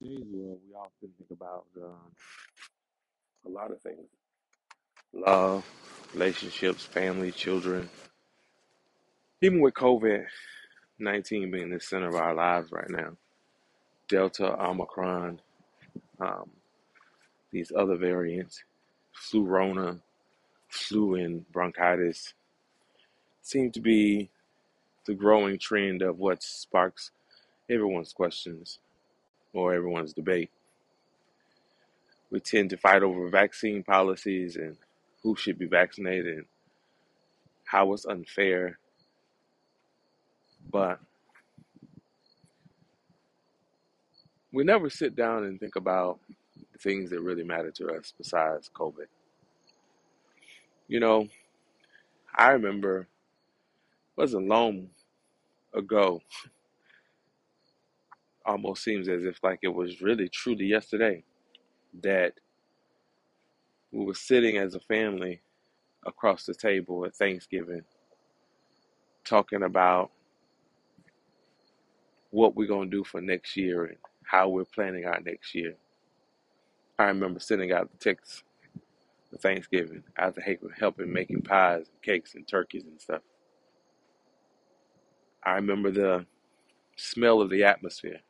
we often think about um, a lot of things love, relationships, family, children. Even with COVID 19 being the center of our lives right now, Delta, Omicron, um, these other variants, flu rona, flu and bronchitis, seem to be the growing trend of what sparks everyone's questions or everyone's debate. We tend to fight over vaccine policies and who should be vaccinated and how it's unfair. But we never sit down and think about the things that really matter to us besides COVID. You know, I remember it wasn't long ago, almost seems as if like it was really truly yesterday that we were sitting as a family across the table at Thanksgiving talking about what we're going to do for next year and how we're planning our next year. I remember sending out the text for Thanksgiving after helping making pies and cakes and turkeys and stuff. I remember the smell of the atmosphere.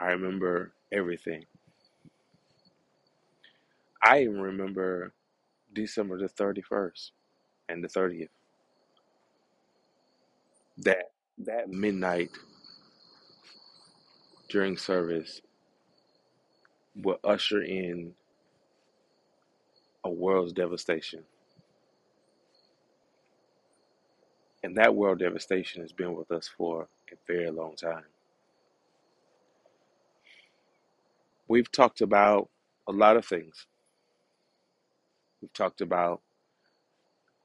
I remember everything. I even remember December the 31st and the 30th. That that midnight during service will usher in a world's devastation. And that world devastation has been with us for a very long time. We've talked about a lot of things. We've talked about,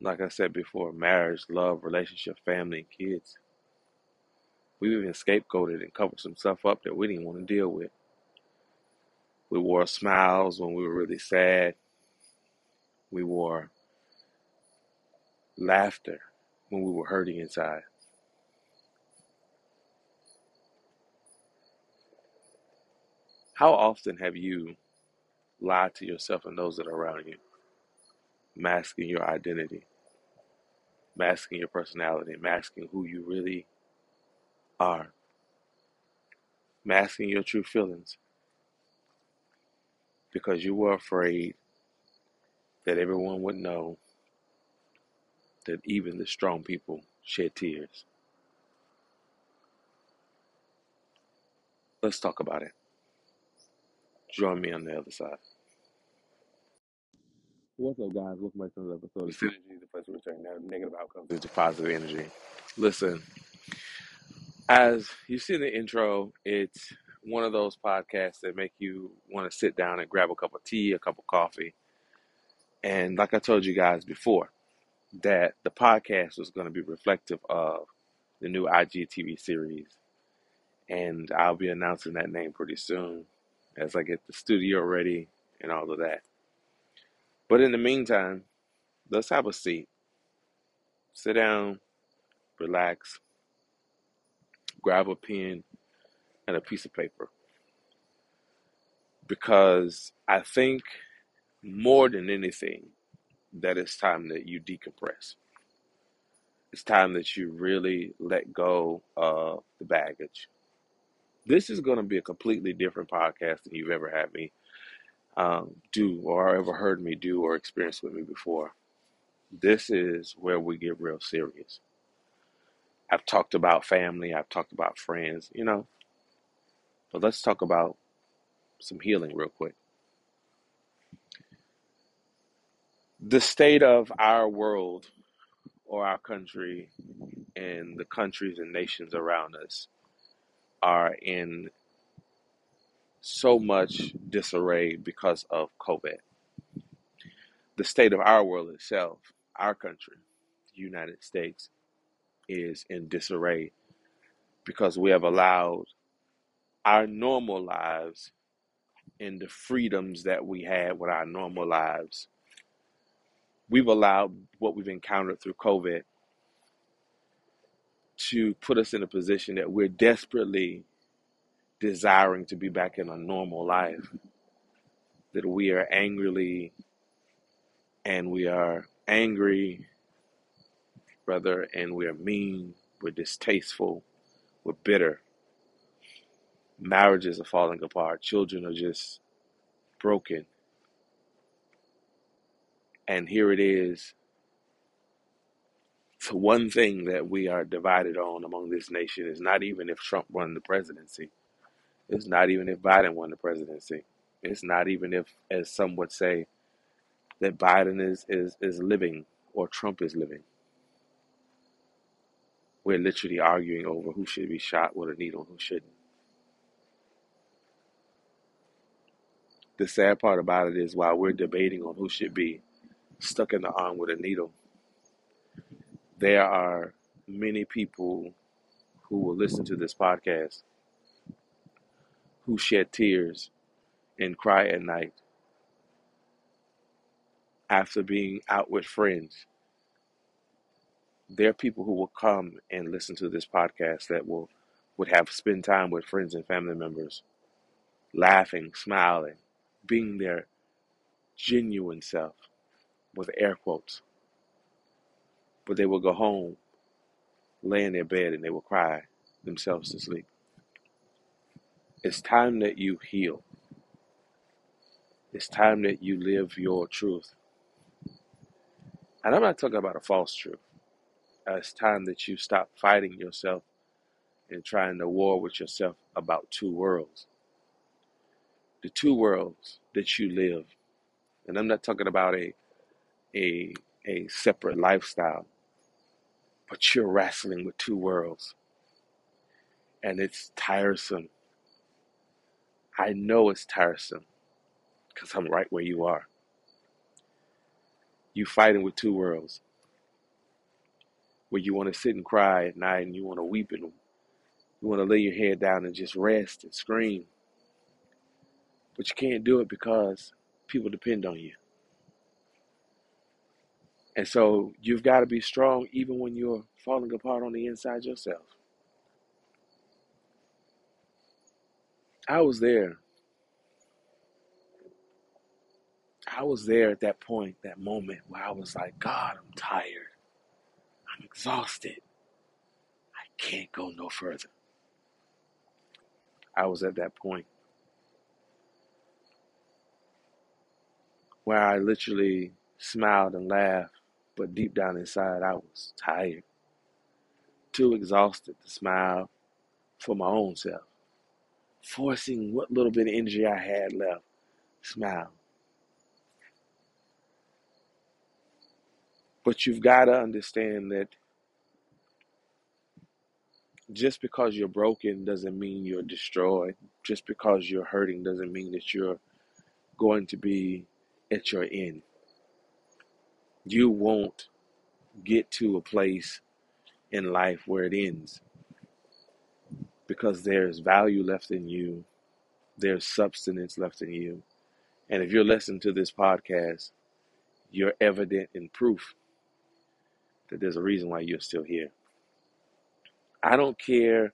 like I said before, marriage, love, relationship, family, and kids. We've even scapegoated and covered some stuff up that we didn't want to deal with. We wore smiles when we were really sad. We wore laughter when we were hurting inside. How often have you lied to yourself and those that are around you, masking your identity, masking your personality, masking who you really are, masking your true feelings because you were afraid that everyone would know that even the strong people shed tears. Let's talk about it. Join me on the other side. What's up, guys? Welcome back to another episode of Synergy, the place where we turn negative outcomes into positive energy. Listen, as you see in the intro, it's one of those podcasts that make you want to sit down and grab a cup of tea, a cup of coffee. And like I told you guys before, that the podcast was going to be reflective of the new IGTV series. And I'll be announcing that name pretty soon as I get the studio ready and all of that. But in the meantime, let's have a seat. Sit down, relax, grab a pen and a piece of paper. Because I think more than anything, that it's time that you decompress. It's time that you really let go of the baggage. This is going to be a completely different podcast than you've ever had me um, do or ever heard me do or experience with me before. This is where we get real serious. I've talked about family, I've talked about friends, you know, but let's talk about some healing real quick. The state of our world or our country and the countries and nations around us are in so much disarray because of COVID. The state of our world itself, our country, the United States, is in disarray because we have allowed our normal lives and the freedoms that we had with our normal lives. We've allowed what we've encountered through COVID to put us in a position that we're desperately desiring to be back in a normal life, that we are angrily and we are angry, brother, and we are mean, we're distasteful, we're bitter. Marriages are falling apart, children are just broken. And here it is. So one thing that we are divided on among this nation is not even if Trump won the presidency. It's not even if Biden won the presidency. It's not even if, as some would say, that Biden is, is, is living or Trump is living. We're literally arguing over who should be shot with a needle and who shouldn't. The sad part about it is while we're debating on who should be stuck in the arm with a needle, there are many people who will listen to this podcast who shed tears and cry at night after being out with friends. There are people who will come and listen to this podcast that will would have spend time with friends and family members, laughing, smiling, being their genuine self with air quotes. But they will go home, lay in their bed, and they will cry themselves to sleep. It's time that you heal. It's time that you live your truth. And I'm not talking about a false truth. Uh, It's time that you stop fighting yourself and trying to war with yourself about two worlds. The two worlds that you live. And I'm not talking about a a a separate lifestyle, but you're wrestling with two worlds. And it's tiresome. I know it's tiresome because I'm right where you are. You fighting with two worlds where you want to sit and cry at night and you want to weep and you want to lay your head down and just rest and scream, but you can't do it because people depend on you. And so you've got to be strong even when you're falling apart on the inside yourself. I was there. I was there at that point, that moment where I was like, God, I'm tired. I'm exhausted. I can't go no further. I was at that point where I literally smiled and laughed, but deep down inside, I was tired, too exhausted to smile for my own self, forcing what little bit of energy I had left, smile. But you've got to understand that just because you're broken doesn't mean you're destroyed. Just because you're hurting doesn't mean that you're going to be at your end. You won't get to a place in life where it ends because there's value left in you, there's substance left in you. And if you're listening to this podcast, you're evident in proof that there's a reason why you're still here. I don't care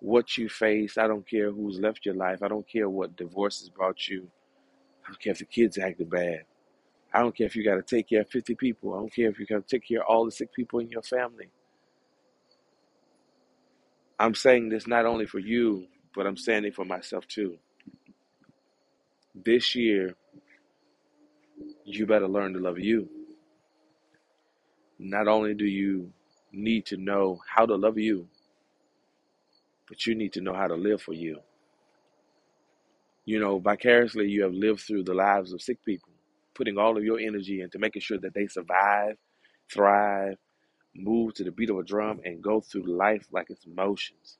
what you face. I don't care who's left your life. I don't care what divorces brought you. I don't care if the kids acted bad. I don't care if you got to take care of 50 people. I don't care if you got to take care of all the sick people in your family. I'm saying this not only for you, but I'm saying it for myself too. This year, you better learn to love you. Not only do you need to know how to love you, but you need to know how to live for you. You know, vicariously, you have lived through the lives of sick people, putting all of your energy into making sure that they survive, thrive, move to the beat of a drum, and go through life like it's motions.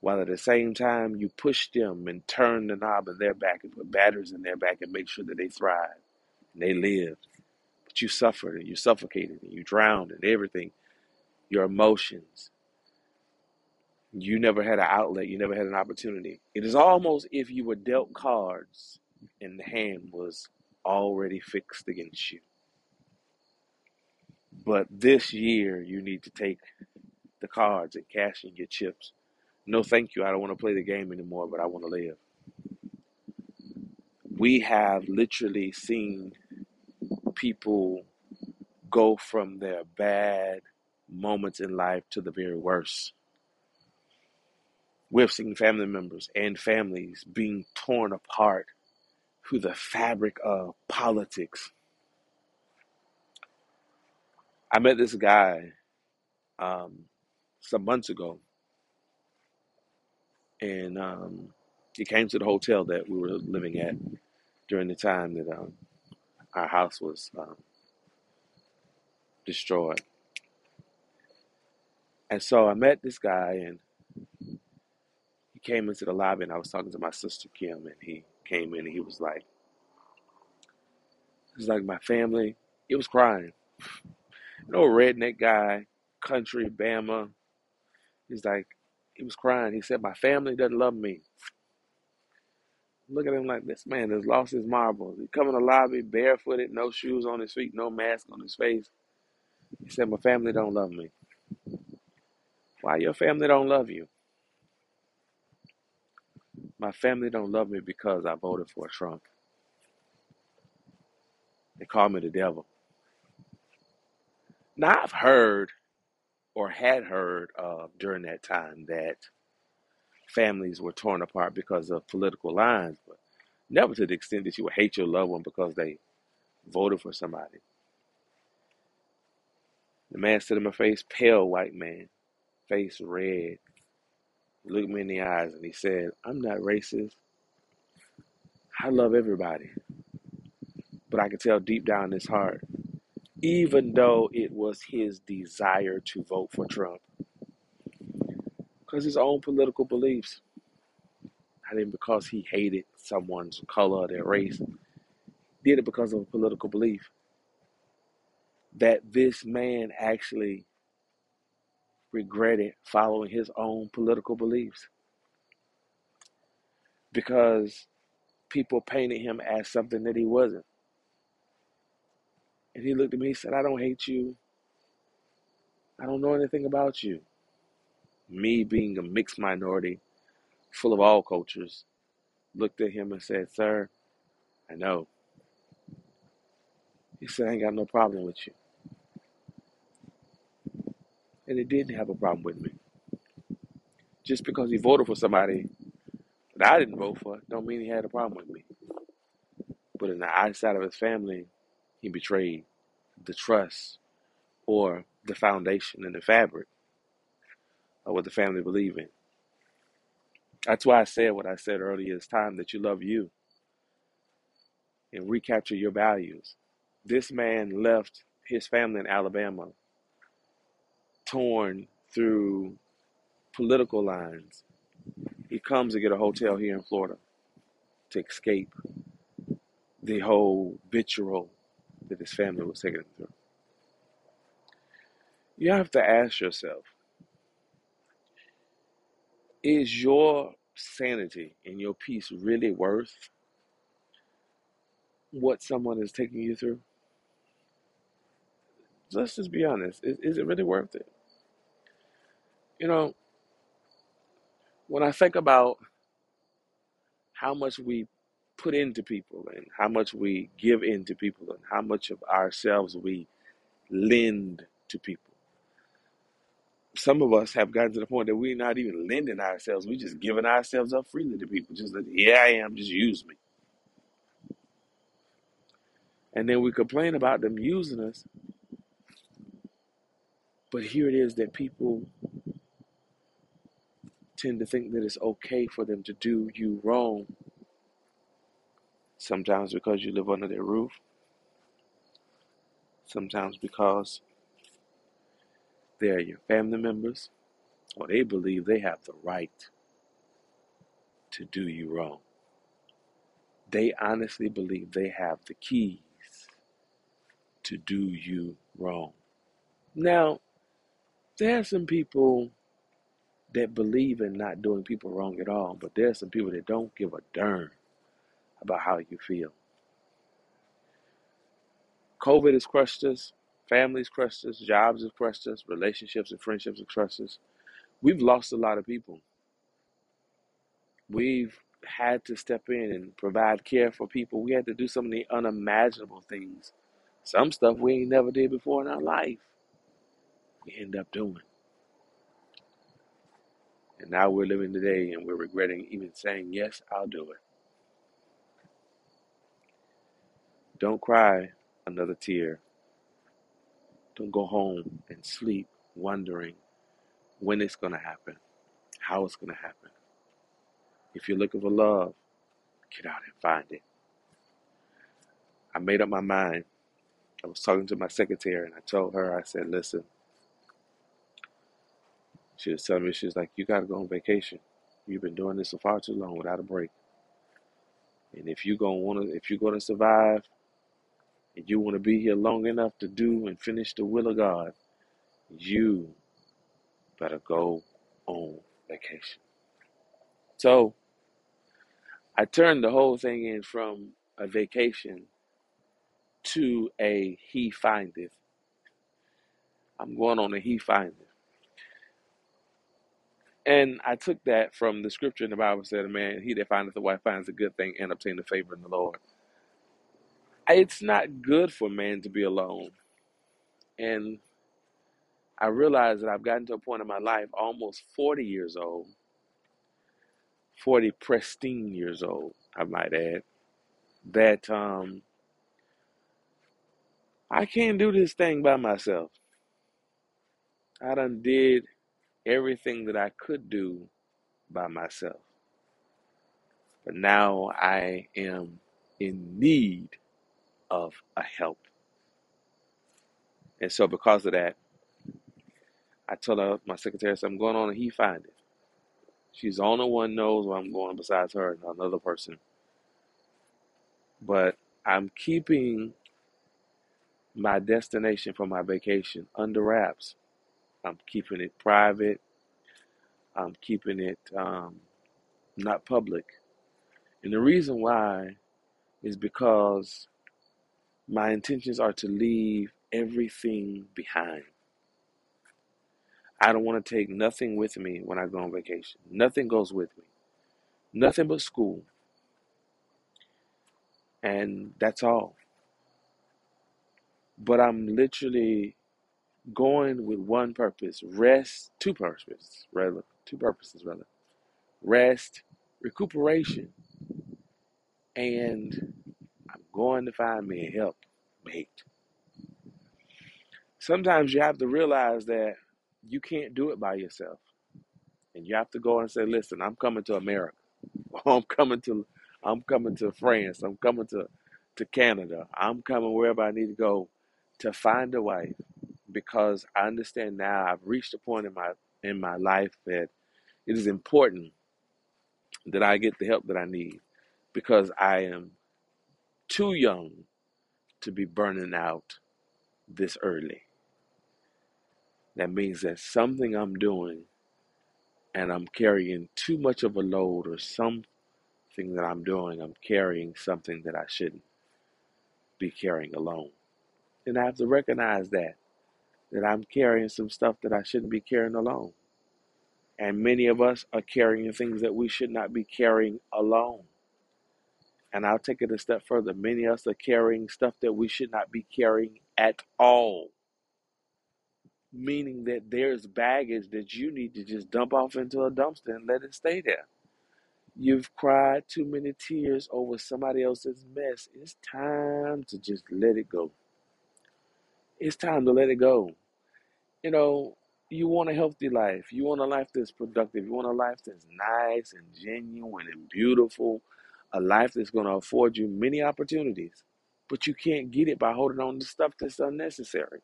While at the same time, you push them and turn the knob in their back and put batteries in their back and make sure that they thrive and they live. But you suffered and you suffocated and you drowned and everything, your emotions. You never had an outlet, you never had an opportunity. It is almost if you were dealt cards and the hand was already fixed against you. But this year, you need to take the cards and cash in your chips No, thank you. I don't want to play the game anymore, but I want to live. We have literally seen people go from their bad moments in life to the very worst. We've seen family members and families being torn apart through the fabric of politics. I met this guy um, some months ago, and um, he came to the hotel that we were living at during the time that um, our house was um, destroyed. And so I met this guy, and he came into the lobby, and I was talking to my sister Kim, and he came in, and he was like, it's like my family." He was crying. You know, redneck guy, country, Bama. He's like, he was crying. He said, "My family doesn't love me." Look at him like this man has lost his marbles. He come in the lobby barefooted, no shoes on his feet, no mask on his face. He said, "My family don't love me." Why your family don't love you? My family don't love me because I voted for Trump. They call me the devil. Now I've heard or had heard uh, during that time that families were torn apart because of political lines, but never to the extent that you would hate your loved one because they voted for somebody. The man stood in my face, pale white man, face red. Looked me in the eyes and he said, I'm not racist. I love everybody. But I could tell deep down in his heart, even though it was his desire to vote for Trump, because his own political beliefs, not even because he hated someone's color or their race, did it because of a political belief. That this man actually regretted following his own political beliefs because people painted him as something that he wasn't. And he looked at me and said, I don't hate you. I don't know anything about you. Me being a mixed minority, full of all cultures, looked at him and said, Sir, I know. He said, I ain't got no problem with you. And he didn't have a problem with me. Just because he voted for somebody that I didn't vote for, don't mean he had a problem with me. But in the eyesight of his family, he betrayed the trust or the foundation and the fabric of what the family believe in. That's why I said what I said earlier. It's time that you love you and recapture your values. This man left his family in Alabama torn through political lines. He comes to get a hotel here in Florida to escape the whole vitriol that his family was taking him through. You have to ask yourself is your sanity and your peace really worth what someone is taking you through? Let's just be honest. Is, is it really worth it? You know, when I think about how much we put into people and how much we give into people and how much of ourselves we lend to people. Some of us have gotten to the point that we're not even lending ourselves. We're just giving ourselves up freely to people. Just like, yeah, I am, just use me. And then we complain about them using us. But here it is that people tend to think that it's okay for them to do you wrong. Sometimes because you live under their roof, sometimes because they're your family members, or they believe they have the right to do you wrong. They honestly believe they have the keys to do you wrong. Now, there are some people that believe in not doing people wrong at all, but there are some people that don't give a darn about how you feel. COVID has crushed us, families crushed us, jobs have crushed us, relationships and friendships have crushed us. We've lost a lot of people. We've had to step in and provide care for people. We had to do some of the unimaginable things. Some stuff we ain't never did before in our life. We end up doing. And now we're living today and we're regretting even saying, Yes, I'll do it. Don't cry another tear. Don't go home and sleep wondering when it's going to happen, how it's going to happen. If you're looking for love, get out and find it. I made up my mind. I was talking to my secretary and I told her, I said, listen, she was telling me, she was like, you got to go on vacation. You've been doing this for far too long without a break. And if you're gonna want to, if you're gonna survive, and you want to be here long enough to do and finish the will of God, you better go on vacation. So I turned the whole thing in from a vacation to a he findeth. I'm going on a he findeth. And I took that from the scripture in the Bible said, a man, he that findeth a wife finds a good thing and obtain the favor in the Lord. It's not good for a man to be alone. And I realize that I've gotten to a point in my life, almost 40 years old, 40 pristine years old, I might add, that um, I can't do this thing by myself. I done did everything that I could do by myself. But now I am in need of a help. And so because of that, I told her, my secretary, I'm going on and he find it. She's the only one knows where I'm going besides her and another person. But I'm keeping my destination for my vacation under wraps. I'm keeping it private. I'm keeping it um, not public. And the reason why is because my intentions are to leave everything behind. I don't want to take nothing with me when I go on vacation. Nothing goes with me. Nothing but school. And that's all. But I'm literally going with one purpose rest, two purposes, rather, two purposes, rather. Rest, recuperation, and I'm going to find me a help mate. Sometimes you have to realize that you can't do it by yourself. And you have to go and say, listen, I'm coming to America. I'm coming to I'm coming to France. I'm coming to, to Canada. I'm coming wherever I need to go to find a wife because I understand now I've reached a point in my in my life that it is important that I get the help that I need because I am too young to be burning out this early. That means that something I'm doing and I'm carrying too much of a load or something that I'm doing, I'm carrying something that I shouldn't be carrying alone. And I have to recognize that, that I'm carrying some stuff that I shouldn't be carrying alone. And many of us are carrying things that we should not be carrying alone. And I'll take it a step further. Many of us are carrying stuff that we should not be carrying at all. Meaning that there's baggage that you need to just dump off into a dumpster and let it stay there. You've cried too many tears over somebody else's mess. It's time to just let it go. It's time to let it go. You know, you want a healthy life. You want a life that's productive. You want a life that's nice and genuine and beautiful. A life that's going to afford you many opportunities. But you can't get it by holding on to stuff that's unnecessary.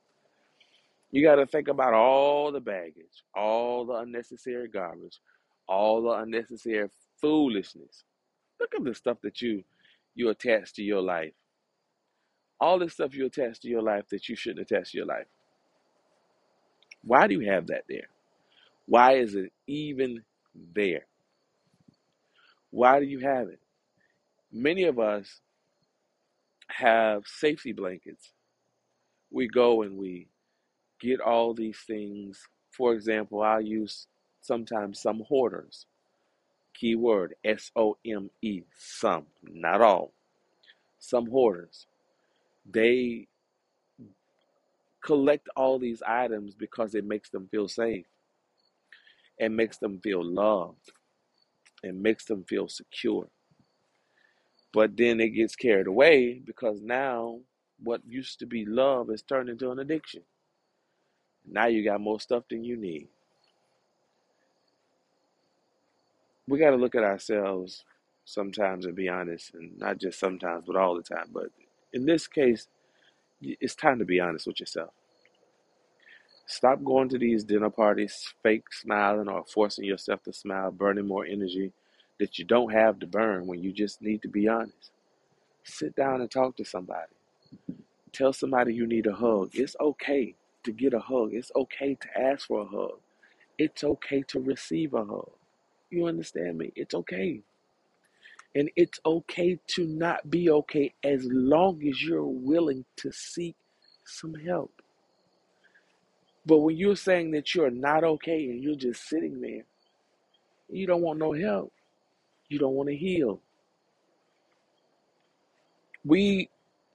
You got to think about all the baggage, all the unnecessary garbage, all the unnecessary foolishness. Look at the stuff that you you attach to your life. All the stuff you attach to your life that you shouldn't attach to your life. Why do you have that there? Why is it even there? Why do you have it? Many of us have safety blankets. We go and we get all these things. For example, I'll use sometimes some hoarders. Keyword S O M E. Some, not all. Some hoarders. They collect all these items because it makes them feel safe. It makes them feel loved. It makes them feel secure. But then it gets carried away because now what used to be love is turned into an addiction. Now you got more stuff than you need. We got to look at ourselves sometimes and be honest, and not just sometimes, but all the time. But in this case, it's time to be honest with yourself. Stop going to these dinner parties, fake smiling or forcing yourself to smile, burning more energy that you don't have to burn when you just need to be honest. Sit down and talk to somebody. Tell somebody you need a hug. It's okay to get a hug. It's okay to ask for a hug. It's okay to receive a hug. You understand me? It's okay. And it's okay to not be okay as long as you're willing to seek some help. But when you're saying that you're not okay and you're just sitting there, you don't want no help. You don't want to heal. We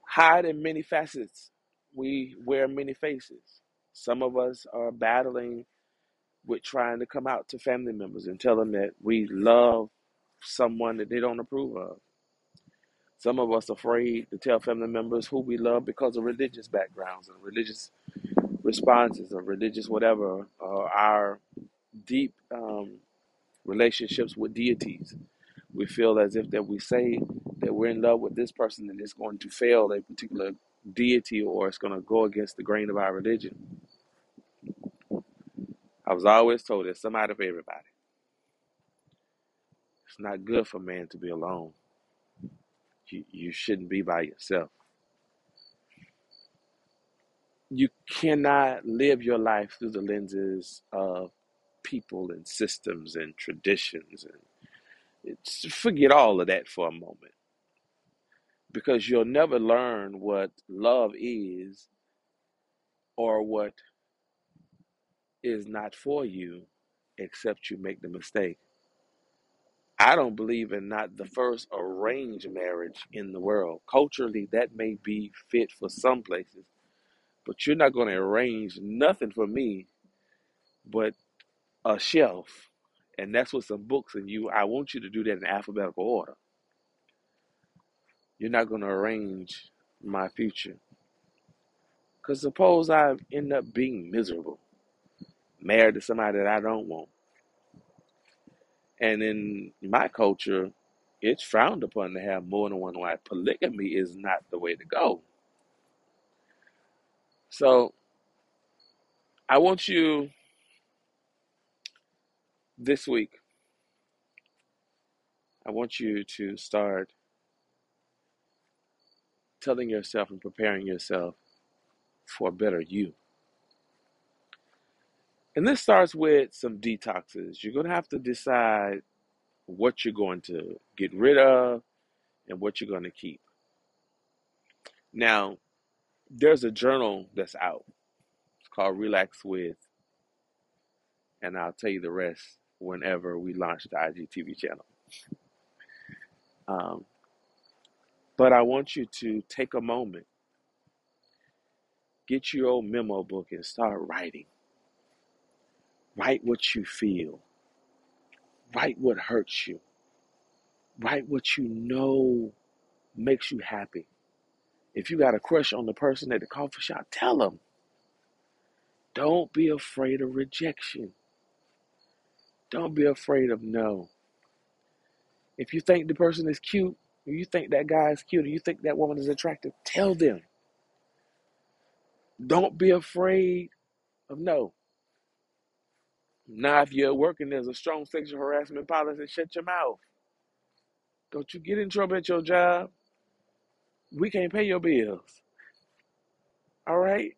hide in many facets. We wear many faces. Some of us are battling with trying to come out to family members and tell them that we love someone that they don't approve of. Some of us afraid to tell family members who we love because of religious backgrounds and religious responses or religious whatever, or our deep um, relationships with deities. We feel as if that we say that we're in love with this person and it's going to fail a particular deity or it's going to go against the grain of our religion. I was always told there's somebody for everybody. It's not good for man to be alone. You, you shouldn't be by yourself. You cannot live your life through the lenses of people and systems and traditions and it's, forget all of that for a moment because you'll never learn what love is or what is not for you except you make the mistake. I don't believe in not the first arranged marriage in the world. Culturally, that may be fit for some places, but you're not going to arrange nothing for me but a shelf. And that's with some books, and you. I want you to do that in alphabetical order. You're not going to arrange my future. Because suppose I end up being miserable, married to somebody that I don't want. And in my culture, it's frowned upon to have more than one wife. Polygamy is not the way to go. So I want you this week, I want you to start telling yourself and preparing yourself for a better you. And this starts with some detoxes. You're going to have to decide what you're going to get rid of and what you're going to keep. Now, there's a journal that's out. It's called Relax With, and I'll tell you the rest whenever we launch the IGTV channel. Um, but I want you to take a moment, get your old memo book, and start writing. Write what you feel. Write what hurts you. Write what you know makes you happy. If you got a crush on the person at the coffee shop, tell them. Don't be afraid of rejection. Don't be afraid of no. If you think the person is cute, or you think that guy is cute, or you think that woman is attractive, tell them. Don't be afraid of no. Now, if you're working, there's a strong sexual harassment policy, shut your mouth. Don't you get in trouble at your job. We can't pay your bills. All right?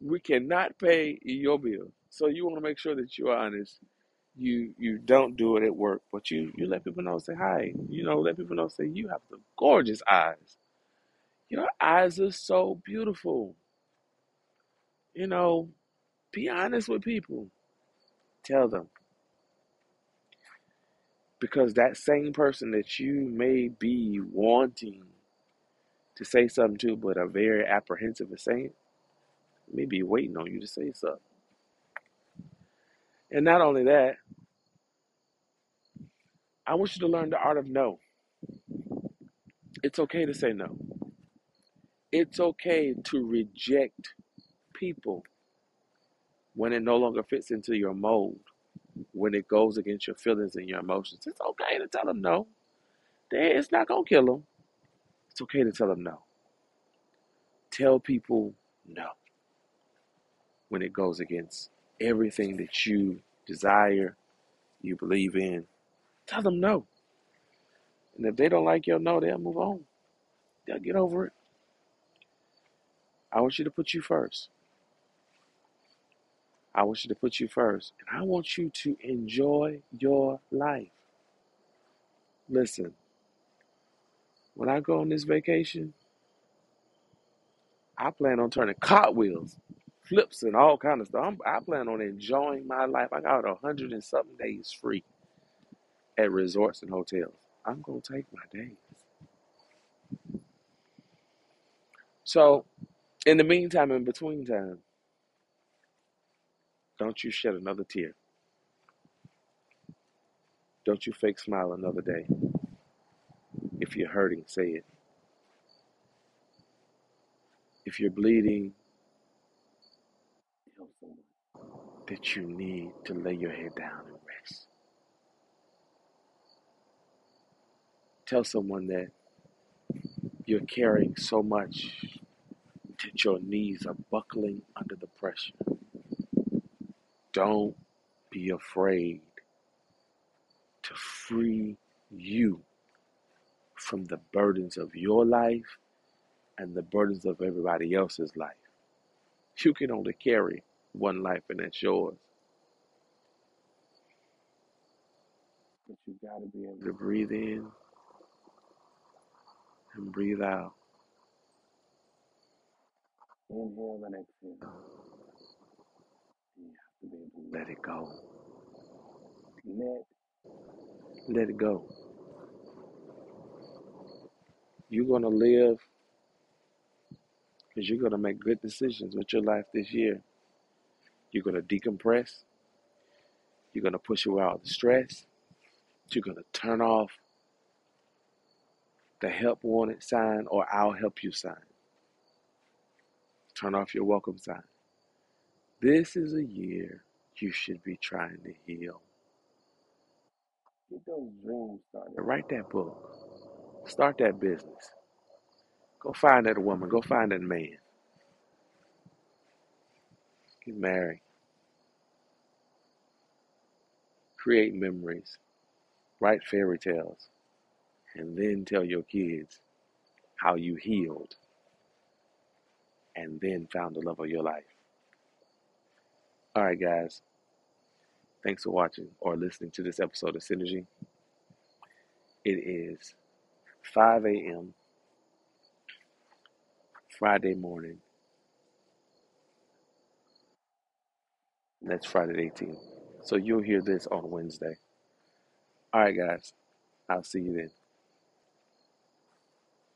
We cannot pay your bills. So you want to make sure that you're honest. You you don't do it at work, but you you let people know. Say hi. You know, let people know. Say you have the gorgeous eyes. Your eyes are so beautiful. You know, be honest with people. Tell them. Because that same person that you may be wanting to say something to, but are very apprehensive of saying, may be waiting on you to say something. And not only that, I want you to learn the art of no. It's okay to say no. It's okay to reject people when it no longer fits into your mold, when it goes against your feelings and your emotions. It's okay to tell them no. It's not going to kill them. It's okay to tell them no. Tell people no when it goes against everything that you desire, you believe in. Tell them no. And if they don't like your no, they'll move on. They'll get over it. I want you to put you first. I want you to put you first. And I want you to enjoy your life. Listen, when I go on this vacation, I plan on turning cartwheels, flips, and all kind of stuff. I'm, I plan on enjoying my life. I got a hundred and something days free at resorts and hotels. I'm gonna take my days. So, in the meantime, in between time, don't you shed another tear. Don't you fake smile another day. If you're hurting, say it. If you're bleeding, that you need to lay your head down and rest. Tell someone that you're carrying so much that your knees are buckling under the pressure. Don't be afraid to free you from the burdens of your life and the burdens of everybody else's life. You can only carry one life, and that's yours. But you got to be able to breathe in and breathe out. Inhale and exhale. To be able to let it go. Let, let it go. You're going to live because you're going to make good decisions with your life this year. You're going to decompress. You're going to push away all the stress. You're going to turn off the help wanted sign or I'll help you sign. Turn off your welcome sign. This is a year you should be trying to heal. Get those dreams started. Write that book. Start that business. Go find that woman. Go find that man. Get married. Create memories. Write fairy tales. And then tell your kids how you healed and then found the love of your life. All right, guys. Thanks for watching or listening to this episode of Synergy. It is 5 a.m. Friday morning. That's Friday the 18th. So you'll hear this on Wednesday. All right, guys. I'll see you then.